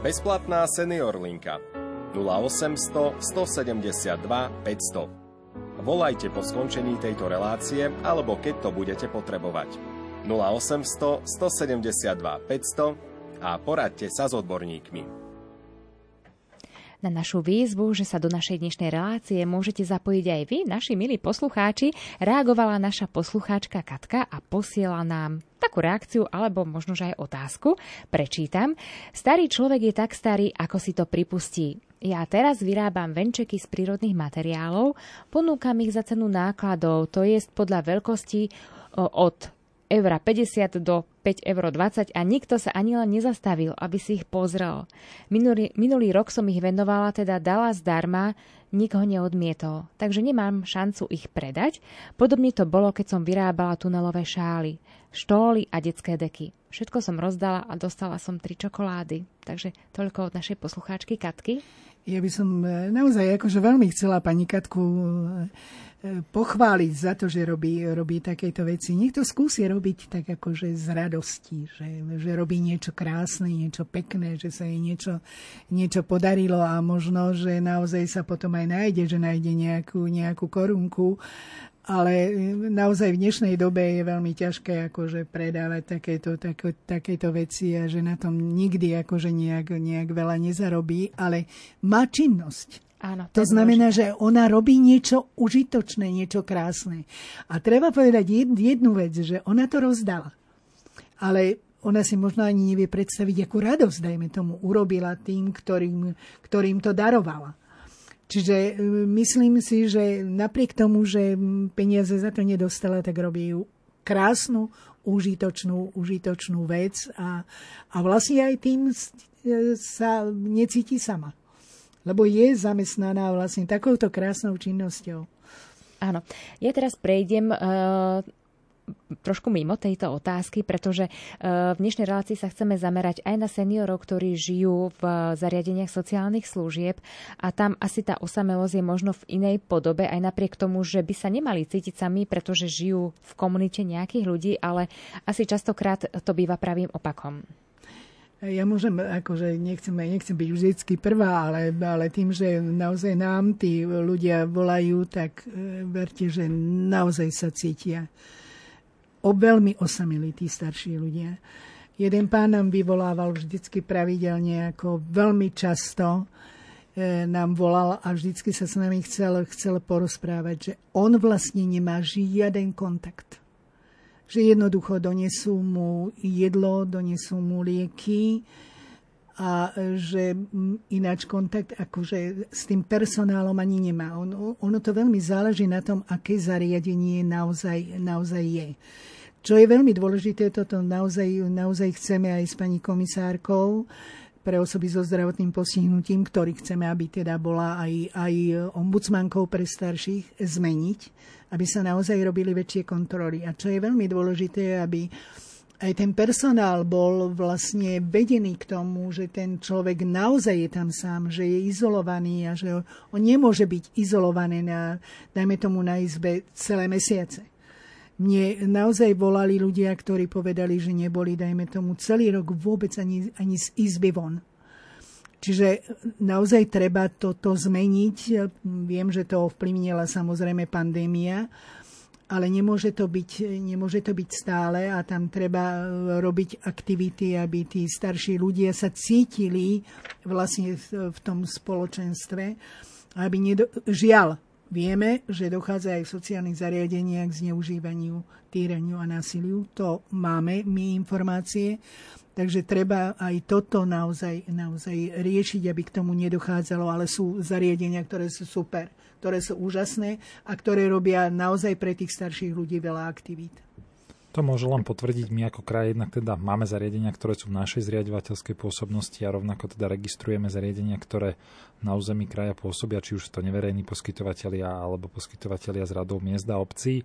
D: Bezplatná senior linka 0800 172 500. Volajte po skončení tejto relácie alebo keď to budete potrebovať. 0800 172 500 a poradte sa s odborníkmi.
A: Na našu výzvu, že sa do našej dnešnej relácie môžete zapojiť aj vy, naši milí poslucháči, reagovala naša poslucháčka Katka a posiela nám takú reakciu alebo možno aj otázku. Prečítam. Starý človek je tak starý, ako si to pripustí. Ja teraz vyrábam venčeky z prírodných materiálov, ponúkam ich za cenu nákladov, to je podľa veľkosti od eur 50 do 5,20 eur a nikto sa ani len nezastavil, aby si ich pozrel. Minulý, minulý rok som ich venovala, teda dala zdarma, nikoho neodmietol, takže nemám šancu ich predať. Podobne to bolo, keď som vyrábala tunelové šály, štóly a detské deky. Všetko som rozdala a dostala som tri čokolády. Takže toľko od našej poslucháčky Katky.
B: Ja by som e, naozaj akože veľmi chcela pani Katku pochváliť za to, že robí, robí takéto veci. Nech to skúsi robiť tak akože z radosti, že, že robí niečo krásne, niečo pekné, že sa jej niečo, niečo podarilo a možno, že naozaj sa potom aj nájde, že nájde nejakú, nejakú korunku. Ale naozaj v dnešnej dobe je veľmi ťažké akože predávať takéto, tako, takéto veci a že na tom nikdy akože nejak, nejak veľa nezarobí, ale má činnosť
A: Áno,
B: to, to znamená, dôležité. že ona robí niečo užitočné, niečo krásne. A treba povedať jednu vec, že ona to rozdala. Ale ona si možno ani nevie predstaviť, akú radosť, dajme tomu, urobila tým, ktorým, ktorým to darovala. Čiže e, myslím si, že napriek tomu, že peniaze za to nedostala, tak robí krásnu, užitočnú, užitočnú vec a, a vlastne aj tým e, sa necíti sama lebo je zamestnaná vlastne takouto krásnou činnosťou.
A: Áno. Ja teraz prejdem uh, trošku mimo tejto otázky, pretože uh, v dnešnej relácii sa chceme zamerať aj na seniorov, ktorí žijú v zariadeniach sociálnych služieb a tam asi tá osamelosť je možno v inej podobe, aj napriek tomu, že by sa nemali cítiť sami, pretože žijú v komunite nejakých ľudí, ale asi častokrát to býva pravým opakom.
B: Ja môžem, akože nechcem, nechcem byť vždycky prvá, ale, ale tým, že naozaj nám tí ľudia volajú, tak e, verte, že naozaj sa cítia o veľmi osamilí tí starší ľudia. Jeden pán nám vyvolával vždycky pravidelne, ako veľmi často e, nám volal a vždycky sa s nami chcel, chcel porozprávať, že on vlastne nemá žiaden kontakt že jednoducho donesú mu jedlo, donesú mu lieky a že ináč kontakt akože s tým personálom ani nemá. On, ono to veľmi záleží na tom, aké zariadenie naozaj, naozaj je. Čo je veľmi dôležité, toto naozaj, naozaj chceme aj s pani komisárkou, pre osoby so zdravotným postihnutím, ktorý chceme, aby teda bola aj, aj ombudsmankou pre starších, zmeniť, aby sa naozaj robili väčšie kontroly. A čo je veľmi dôležité, aby aj ten personál bol vlastne vedený k tomu, že ten človek naozaj je tam sám, že je izolovaný a že on nemôže byť izolovaný na, dajme tomu, na izbe celé mesiace. Mne naozaj volali ľudia, ktorí povedali, že neboli, dajme tomu, celý rok vôbec ani, ani z izby von. Čiže naozaj treba toto zmeniť. Viem, že to ovplyvnila samozrejme pandémia, ale nemôže to, byť, nemôže to byť stále a tam treba robiť aktivity, aby tí starší ľudia sa cítili vlastne v tom spoločenstve, aby nedo... žiaľ, Vieme, že dochádza aj v sociálnych zariadeniach k zneužívaniu, týraniu a násiliu. To máme my informácie, takže treba aj toto naozaj, naozaj riešiť, aby k tomu nedochádzalo, ale sú zariadenia, ktoré sú super, ktoré sú úžasné a ktoré robia naozaj pre tých starších ľudí veľa aktivít.
C: To môže len potvrdiť my ako kraj, jednak teda máme zariadenia, ktoré sú v našej zriadovateľskej pôsobnosti a rovnako teda registrujeme zariadenia, ktoré na území kraja pôsobia, či už to neverejní poskytovateľia alebo poskytovateľia z radov miest a obcí.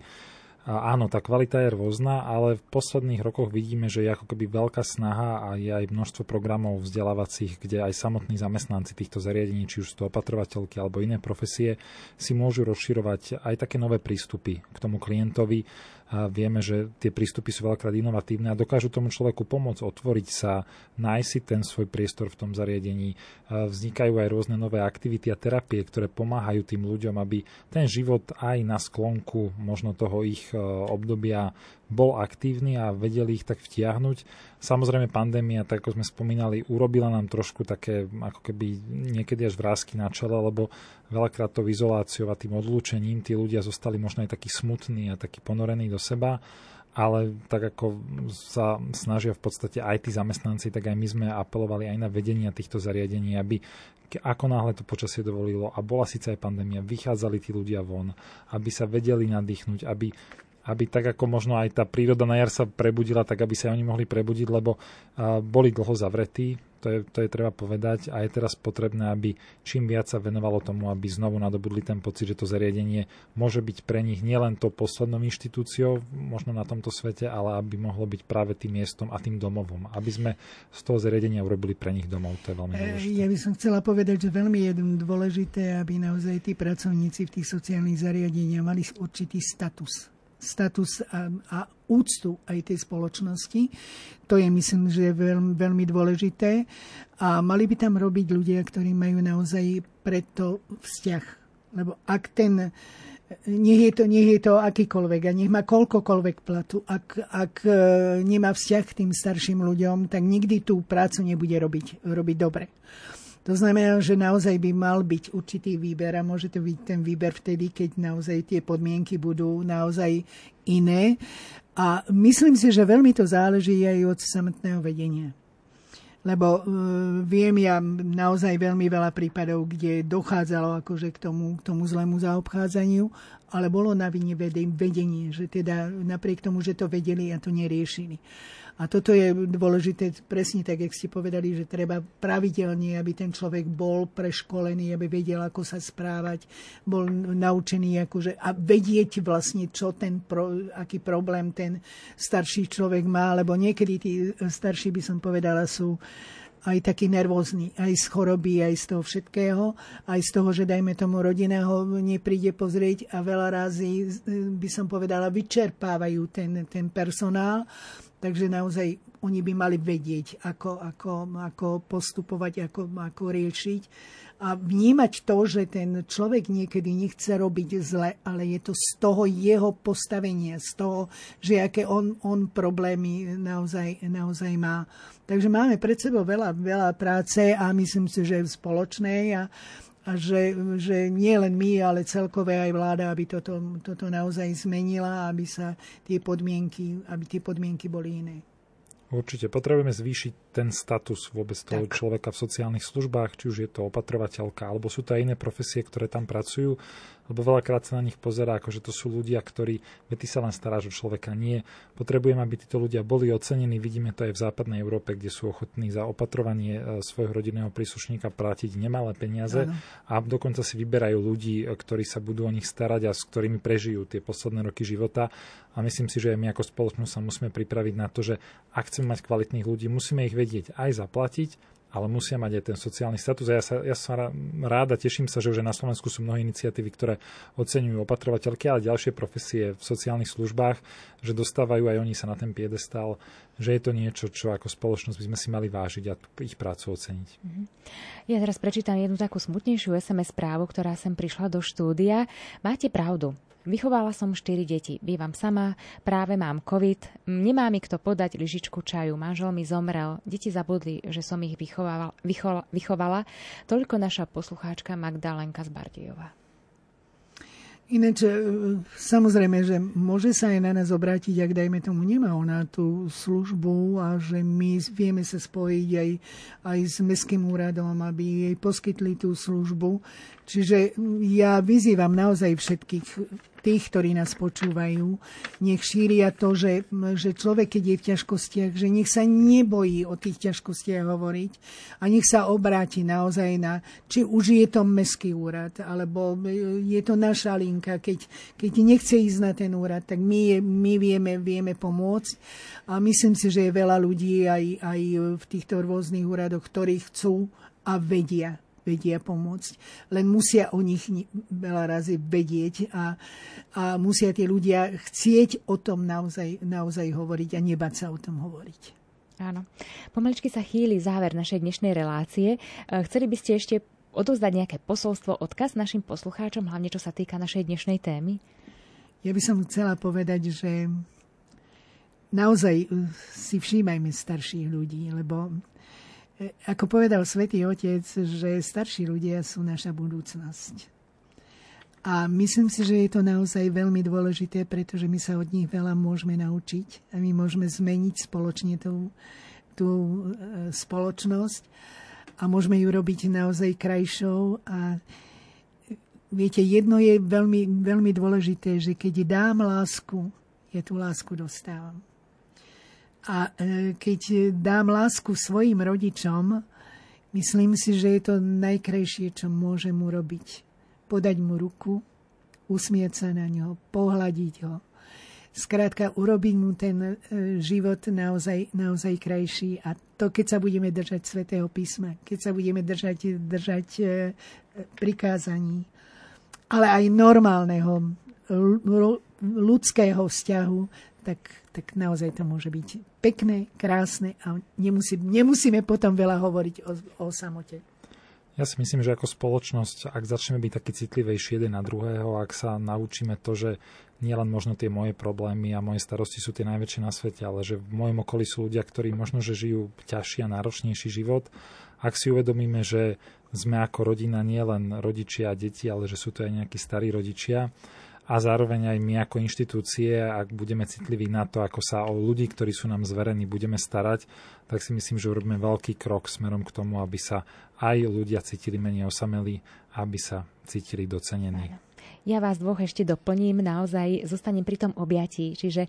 C: A áno, tá kvalita je rôzna, ale v posledných rokoch vidíme, že je ako keby veľká snaha a je aj množstvo programov vzdelávacích, kde aj samotní zamestnanci týchto zariadení, či už sú to opatrovateľky alebo iné profesie, si môžu rozširovať aj také nové prístupy k tomu klientovi, a vieme, že tie prístupy sú veľakrát inovatívne a dokážu tomu človeku pomôcť otvoriť sa, nájsť si ten svoj priestor v tom zariadení. Vznikajú aj rôzne nové aktivity a terapie, ktoré pomáhajú tým ľuďom, aby ten život aj na sklonku možno toho ich e, obdobia bol aktívny a vedeli ich tak vtiahnuť. Samozrejme pandémia, tak ako sme spomínali, urobila nám trošku také ako keby niekedy až vrázky na čele, lebo veľakrát to izoláciou a tým odlúčením tí ľudia zostali možno aj takí smutní a takí ponorení do seba ale tak ako sa snažia v podstate aj tí zamestnanci, tak aj my sme apelovali aj na vedenia týchto zariadení, aby ako náhle to počasie dovolilo a bola síce aj pandémia, vychádzali tí ľudia von, aby sa vedeli nadýchnuť, aby aby tak ako možno aj tá príroda na jar sa prebudila, tak aby sa oni mohli prebudiť, lebo boli dlho zavretí, to je, to je treba povedať a je teraz potrebné, aby čím viac sa venovalo tomu, aby znovu nadobudli ten pocit, že to zariadenie môže byť pre nich nielen to poslednou inštitúciou možno na tomto svete, ale aby mohlo byť práve tým miestom a tým domovom. Aby sme z toho zariadenia urobili pre nich domov. To je veľmi e, dôležité.
B: Ja by som chcela povedať, že veľmi je dôležité, aby naozaj tí pracovníci v tých sociálnych zariadeniach mali určitý status status a, a úctu aj tej spoločnosti. To je, myslím, že je veľmi, veľmi dôležité. A mali by tam robiť ľudia, ktorí majú naozaj preto vzťah. Lebo ak ten, nech je to, nech je to akýkoľvek a nech má koľkokoľvek platu, ak, ak e, nemá vzťah k tým starším ľuďom, tak nikdy tú prácu nebude robiť, robiť dobre. To znamená, že naozaj by mal byť určitý výber a môže to byť ten výber vtedy, keď naozaj tie podmienky budú naozaj iné. A myslím si, že veľmi to záleží aj od samotného vedenia. Lebo uh, viem ja naozaj veľmi veľa prípadov, kde dochádzalo akože k tomu, k tomu zlému zaobchádzaniu, ale bolo na vine vedenie, že teda napriek tomu, že to vedeli a to neriešili. A toto je dôležité presne tak, jak ste povedali, že treba pravidelne, aby ten človek bol preškolený, aby vedel, ako sa správať, bol naučený akože, a vedieť vlastne, čo ten pro, aký problém ten starší človek má, lebo niekedy tí starší, by som povedala, sú aj taký nervózny, aj z choroby, aj z toho všetkého, aj z toho, že dajme tomu rodina ho nepríde pozrieť a veľa razy, by som povedala, vyčerpávajú ten, ten personál Takže naozaj oni by mali vedieť, ako, ako, ako postupovať, ako, ako riešiť a vnímať to, že ten človek niekedy nechce robiť zle, ale je to z toho jeho postavenia, z toho, že aké on, on problémy naozaj, naozaj má. Takže máme pred sebou veľa, veľa práce a myslím si, že v spoločnej a, a že, že nie len my, ale celkové aj vláda, aby toto, toto naozaj zmenila, aby sa tie podmienky, aby tie podmienky boli iné.
C: Určite potrebujeme zvýšiť ten status vôbec toho tak. človeka v sociálnych službách, či už je to opatrovateľka, alebo sú to aj iné profesie, ktoré tam pracujú, lebo veľakrát sa na nich pozerá, ako že to sú ľudia, ktorí, veď ty sa len staráš o človeka, nie. Potrebujem, aby títo ľudia boli ocenení, vidíme to aj v západnej Európe, kde sú ochotní za opatrovanie e, svojho rodinného príslušníka platiť nemalé peniaze Áno. a dokonca si vyberajú ľudí, e, ktorí sa budú o nich starať a s ktorými prežijú tie posledné roky života. A myslím si, že my ako spoločnosť sa musíme pripraviť na to, že ak chceme mať kvalitných ľudí, musíme ich vedieť aj zaplatiť, ale musia mať aj ten sociálny status. A ja sa, ja sa rád a teším sa, že už na Slovensku sú mnohé iniciatívy, ktoré oceňujú opatrovateľky, ale ďalšie profesie v sociálnych službách, že dostávajú aj oni sa na ten piedestal, že je to niečo, čo ako spoločnosť by sme si mali vážiť a ich prácu oceniť. Mhm.
A: Ja teraz prečítam jednu takú smutnejšiu SMS správu, ktorá sem prišla do štúdia. Máte pravdu. Vychovala som 4 deti, bývam sama, práve mám COVID, nemá mi kto podať lyžičku čaju, manžel mi zomrel, deti zabudli, že som ich vychovala, vychovala, vychovala. Toľko naša poslucháčka Magdalenka z Bardejova.
B: Ináč, e, samozrejme, že môže sa aj na nás obrátiť, ak dajme tomu nemá ona tú službu a že my vieme sa spojiť aj, aj s Mestským úradom, aby jej poskytli tú službu. Čiže ja vyzývam naozaj všetkých tých, ktorí nás počúvajú, nech šíria to, že, že človek, keď je v ťažkostiach, že nech sa nebojí o tých ťažkostiach hovoriť a nech sa obráti naozaj na, či už je to mestský úrad, alebo je to naša linka, keď, keď nechce ísť na ten úrad, tak my, my vieme, vieme pomôcť. A myslím si, že je veľa ľudí aj, aj v týchto rôznych úradoch, ktorí chcú a vedia vedia pomôcť. Len musia o nich veľa razy vedieť a, a musia tie ľudia chcieť o tom naozaj, naozaj hovoriť a nebať sa o tom hovoriť.
A: Áno. Pomaličky sa chýli záver našej dnešnej relácie. E, chceli by ste ešte odozdať nejaké posolstvo, odkaz našim poslucháčom, hlavne čo sa týka našej dnešnej témy?
B: Ja by som chcela povedať, že naozaj si všímajme starších ľudí, lebo ako povedal svätý Otec, že starší ľudia sú naša budúcnosť. A myslím si, že je to naozaj veľmi dôležité, pretože my sa od nich veľa môžeme naučiť a my môžeme zmeniť spoločne tú, tú e, spoločnosť a môžeme ju robiť naozaj krajšou. A viete, jedno je veľmi, veľmi dôležité, že keď dám lásku, ja tú lásku dostávam. A e, keď dám lásku svojim rodičom, myslím si, že je to najkrajšie, čo môžem urobiť. Podať mu ruku, usmieť sa na ňo, pohľadiť ho. Skrátka, urobiť mu ten e, život naozaj, naozaj krajší. A to, keď sa budeme držať svätého písma, keď sa budeme držať, držať e, prikázaní, ale aj normálneho ľudského vzťahu, tak, tak naozaj to môže byť pekné, krásne a nemusí, nemusíme potom veľa hovoriť o, o samote.
C: Ja si myslím, že ako spoločnosť, ak začneme byť taký citlivejší jeden na druhého, ak sa naučíme to, že nielen možno tie moje problémy a moje starosti sú tie najväčšie na svete, ale že v mojom okolí sú ľudia, ktorí možno, že žijú ťažší a náročnejší život. Ak si uvedomíme, že sme ako rodina nielen rodičia a deti, ale že sú to aj nejakí starí rodičia, a zároveň aj my ako inštitúcie, ak budeme citliví na to, ako sa o ľudí, ktorí sú nám zverení, budeme starať, tak si myslím, že urobíme veľký krok smerom k tomu, aby sa aj ľudia cítili menej osamelí, aby sa cítili docenení.
A: Ja vás dvoch ešte doplním, naozaj zostanem pri tom objatí, čiže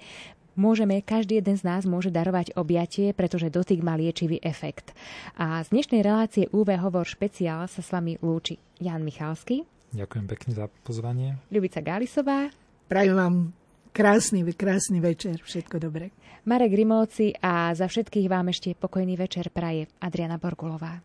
A: môžeme, každý jeden z nás môže darovať objatie, pretože dotyk má liečivý efekt. A z dnešnej relácie UV Hovor špeciál sa s vami lúči Jan Michalský.
C: Ďakujem pekne za pozvanie.
A: Ľubica Gálisová.
B: Prajem vám krásny, krásny večer, všetko dobré.
A: Marek Rimovci a za všetkých vám ešte pokojný večer praje Adriana Borgulová.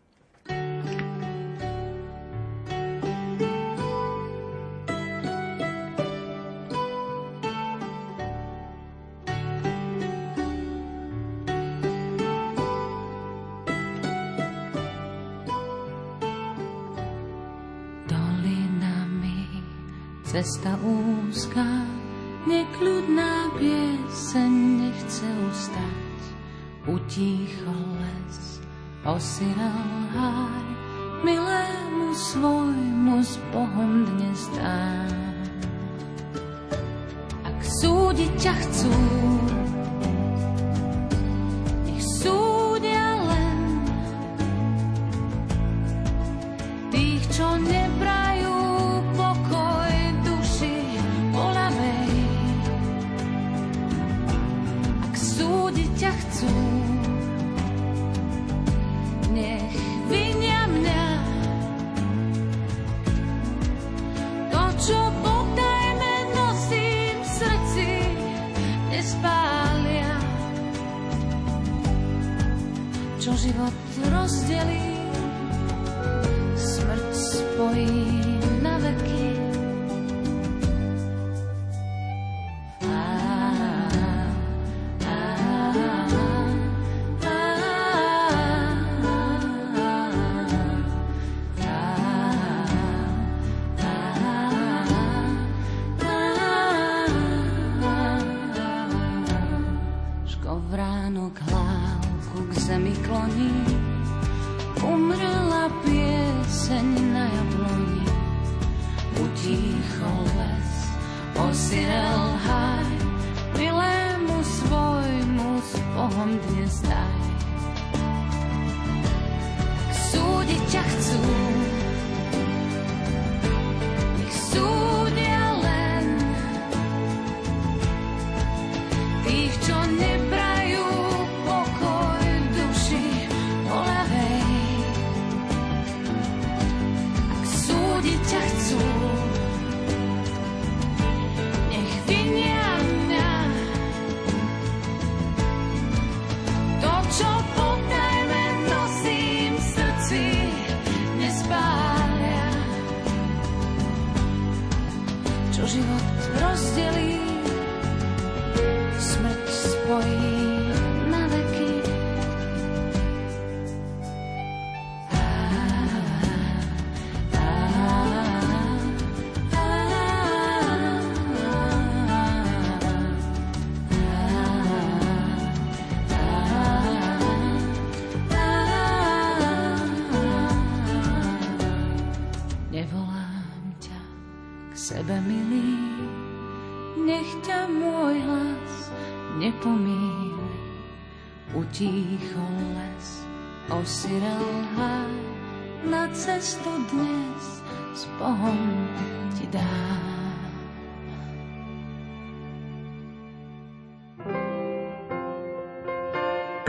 E: Cesta úzka, nekľudná pieseň nechce ustať. Utíchol les, osirel háj, milému svojmu s Bohom dnes dám. Ak súdiť ťa chcú, cieľ haj, milému svojmu s Bohom dnes daj. Súdiť ťa chcú,